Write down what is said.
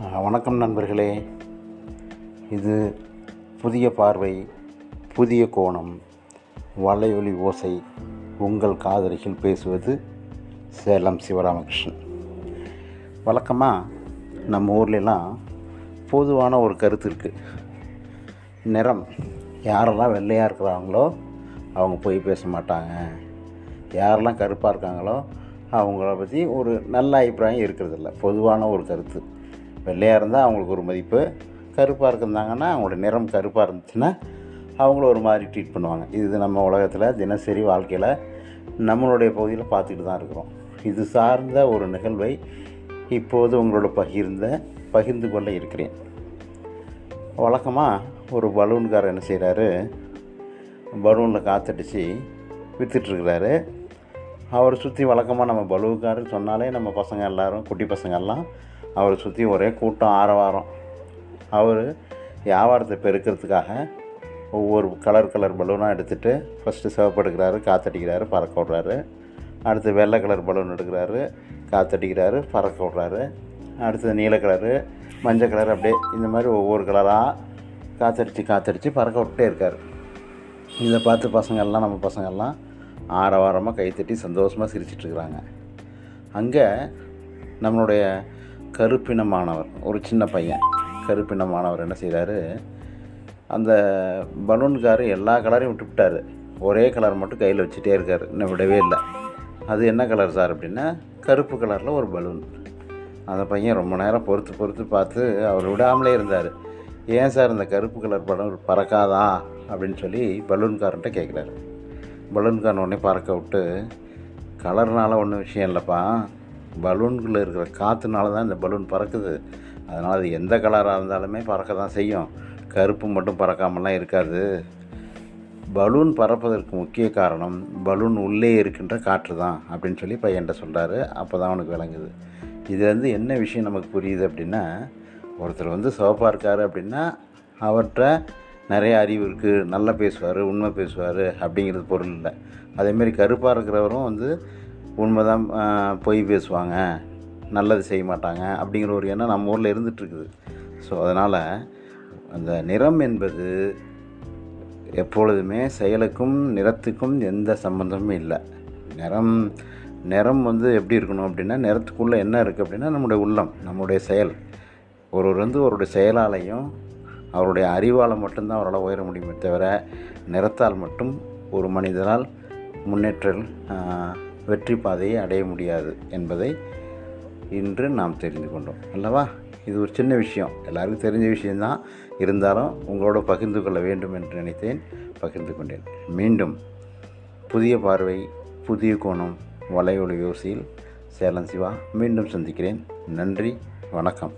வணக்கம் நண்பர்களே. இது புதிய பார்வை புதிய கோணம் வலையொலி ஓசை உங்கள் காதலிகள் பேசுவது சேலம் சிவராமகிருஷ்ணன். வழக்கமாக நம்ம ஊர்லெலாம் பொதுவான ஒரு கருத்து இருக்குது நிறம் யாரெல்லாம் வெள்ளையாக இருக்கிறாங்களோ அவங்க போய் பேச மாட்டாங்க. யாரெல்லாம் கருப்பாக இருக்காங்களோ அவங்கள பற்றி ஒரு நல்ல அபிப்பிராயம் இருக்கிறதில்ல. பொதுவான ஒரு கருத்து. வெள்ளையாக இருந்தால் அவங்களுக்கு ஒரு மதிப்பு. கருப்பாக இருந்தாங்கன்னா அவங்களோட நிறம் கருப்பாக இருந்துச்சுன்னா அவங்கள ஒரு மாதிரி ட்ரீட் பண்ணுவாங்க. இது நம்ம உலகத்தில் தினசரி வாழ்க்கையில் நம்மளுடைய பகுதியில் பார்த்துக்கிட்டு தான் இருக்கிறோம். இது சார்ந்த ஒரு நிகழ்வை இப்போது உங்களோட பகிர்ந்த பகிர்ந்து கொள்ள இருக்கிறேன். வழக்கமாக ஒரு பலூன்காரர் என்ன செய்கிறாரு பலூனில் காற்றடிச்சு விற்றுட்ருக்கிறாரு அவரை சுற்றி வழக்கமாக நம்ம பலுவுக்காரர் சொன்னாலே நம்ம பசங்க எல்லாரும் குட்டி பசங்கள்லாம் அவரை சுற்றி ஒரே கூட்டம் ஆரவாரம். அவர் வியாபாரத்தை பெருக்கிறதுக்காக ஒவ்வொரு கலர் கலர் பலூனாக எடுத்துகிட்டு ஃபஸ்ட்டு சிவப்பு எடுக்கிறாரு காற்றடிக்கிறாரு பறக்க விட்றாரு. அடுத்து வெள்ளை கலர் பலூன் எடுக்கிறாரு காற்றடிக்கிறாரு பறக்க விட்றாரு. அடுத்தது நீல கலரு மஞ்சள் கலர் அப்படியே இந்த மாதிரி ஒவ்வொரு கலராக காற்றடிச்சு காற்றடிச்சு பறக்க விட்டே இருக்கார். இதை பார்த்து பசங்கள்லாம் நம்ம பசங்கள்லாம் ஆரவாரமாக கைத்தட்டி சந்தோஷமாக சிரிச்சிட்ருக்குறாங்க. அங்கே நம்மளுடைய கருப்பின மாணவர் ஒரு சின்ன பையன் கருப்பின மாணவர் என்ன செய்கிறாரு அந்த பலூன்காரு எல்லா கலரையும் விட்டுவிட்டார் ஒரே கலர் மட்டும் கையில் வச்சுட்டே இருக்கார். இன்னும் விடவே இல்லை. அது என்ன கலர் சார் அப்படின்னா கருப்பு கலரில் ஒரு பலூன். அந்த பையன் ரொம்ப நேரம் பொறுத்து பொறுத்து பார்த்து அவர் விடாமலே இருந்தார். ஏன் சார் இந்த கருப்பு கலர் பலூன் பறக்காதா? அப்படின்னு சொல்லி பலூன்காரன்ட்ட கேட்குறாரு பலூன்காரன் உடனே பறக்க விட்டு கலர்னால் ஒன்றும் விஷயம் இல்லைப்பா. பலூன்குள்ளே இருக்கிற காற்றுனால தான் இந்த பலூன் பறக்குது. அதனால் அது எந்த கலராக இருந்தாலுமே பறக்க தான் செய்யும். கருப்பு மட்டும் பறக்காமலாம் இருக்காது. பலூன் பறப்பதற்கு முக்கிய காரணம் பலூன் உள்ளே இருக்கின்ற காற்று தான் அப்படின்னு சொல்லி பையன் சொல்கிறாரு அப்போ தான் அவனுக்கு விளங்குது. இதுலேருந்து என்ன விஷயம் நமக்கு புரியுது அப்படின்னா ஒருத்தர் வந்து சிவப்பாக இருக்கார் அப்படின்னா அவர்கிட்ட நிறைய அறிவு இருக்குது நல்லா பேசுவார் உண்மை பேசுவார் அப்படிங்கிறது பொருள் இல்லை. அதேமாரி கருப்பாக இருக்கிறவரும் வந்து உண்மை தான் பொய் பேசுவாங்க நல்லது செய்ய மாட்டாங்க அப்படிங்கிற ஒரு எண்ணம் நம்ம ஊரில் இருந்துகிட்ருக்குது ஸோ அதனால் அந்த நிறம் என்பது எப்பொழுதுமே செயலுக்கும் நிறத்துக்கும் எந்த சம்மந்தமும் இல்லை. நிறம் நிறம் வந்து எப்படி இருக்கணும் அப்படின்னா நிறத்துக்குள்ளே என்ன இருக்குது அப்படின்னா நம்முடைய உள்ளம் நம்முடைய செயல். ஒருவர் வந்து ஒருடைய செயலாலையும் அவருடைய அறிவால் மட்டும்தான் அவரால் உயர முடியுமே தவிர நிறத்தால் மட்டும் ஒரு மனிதனால் முன்னேற்றல் வெற்றி பாதையை அடைய முடியாது என்பதை இன்று நாம் தெரிந்து கொண்டோம். அல்லவா? இது ஒரு சின்ன விஷயம். எல்லாருக்கும் தெரிஞ்ச விஷயந்தான் இருந்தாலும் உங்களோட பகிர்ந்து கொள்ள வேண்டும் என்று நினைத்தேன். பகிர்ந்து கொண்டேன். மீண்டும் புதிய பார்வை புதிய கோணம் வலையொலி யோசியில் சேலம் சிவா மீண்டும் சந்திக்கிறேன். நன்றி வணக்கம்.